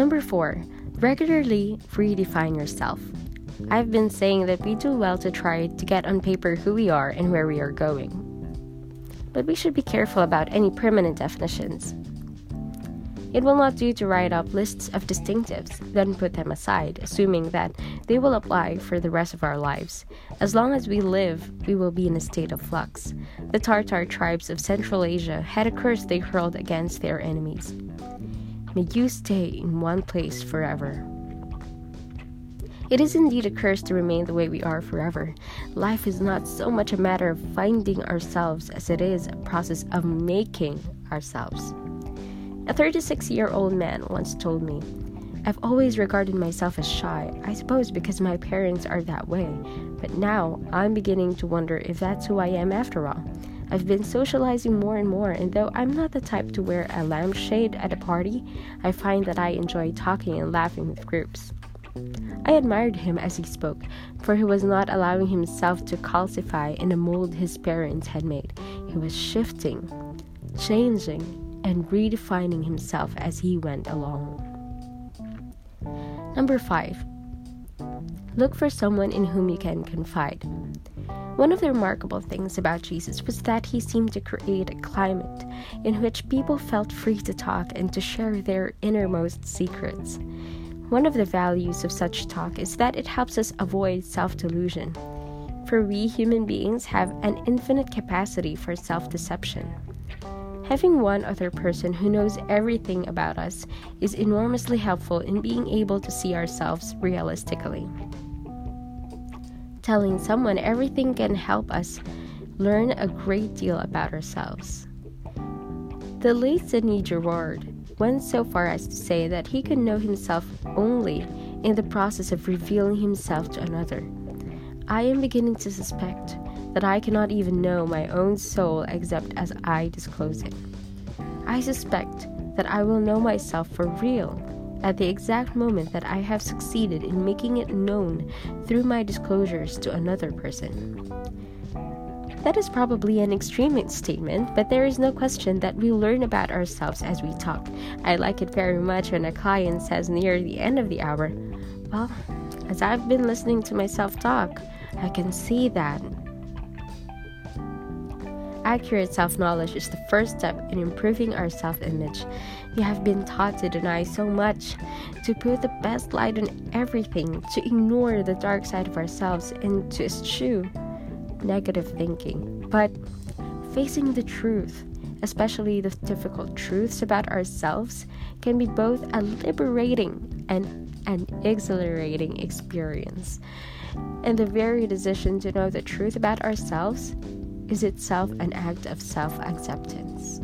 Number four, regularly redefine yourself. I've been saying that we do well to try to get on paper who we are and where we are going. But we should be careful about any permanent definitions. It will not do to write up lists of distinctives, then put them aside, assuming that they will apply for the rest of our lives. As long as we live, we will be in a state of flux. The Tartar tribes of Central Asia had a curse they hurled against their enemies. May you stay in one place forever. It is indeed a curse to remain the way we are forever. Life is not so much a matter of finding ourselves as it is a process of making ourselves. A 36 year old man once told me, I've always regarded myself as shy, I suppose because my parents are that way, but now I'm beginning to wonder if that's who I am after all. I've been socializing more and more, and though I'm not the type to wear a lampshade at a party, I find that I enjoy talking and laughing with groups. I admired him as he spoke, for he was not allowing himself to calcify in a mold his parents had made. He was shifting, changing, and redefining himself as he went along. Number 5. Look for someone in whom you can confide. One of the remarkable things about Jesus was that he seemed to create a climate in which people felt free to talk and to share their innermost secrets. One of the values of such talk is that it helps us avoid self delusion, for we human beings have an infinite capacity for self deception. Having one other person who knows everything about us is enormously helpful in being able to see ourselves realistically. Telling someone everything can help us learn a great deal about ourselves. The late Sidney Jourard went so far as to say that he could know himself only in the process of revealing himself to another. I am beginning to suspect that I cannot even know my own soul except as I disclose it. I suspect that I will know myself for real at the exact moment that I have succeeded in making it known through my disclosures to another person. That is probably an extreme statement, but there is no question that we learn about ourselves as we talk. I like it very much when a client says near the end of the hour, Well, as I've been listening to myself talk, I can see that Accurate self knowledge is the first step in improving our self image. We have been taught to deny so much, to put the best light on everything, to ignore the dark side of ourselves, and to eschew negative thinking. But facing the truth, especially the difficult truths about ourselves, can be both a liberating and an exhilarating experience. And the very decision to know the truth about ourselves is itself an act of self acceptance.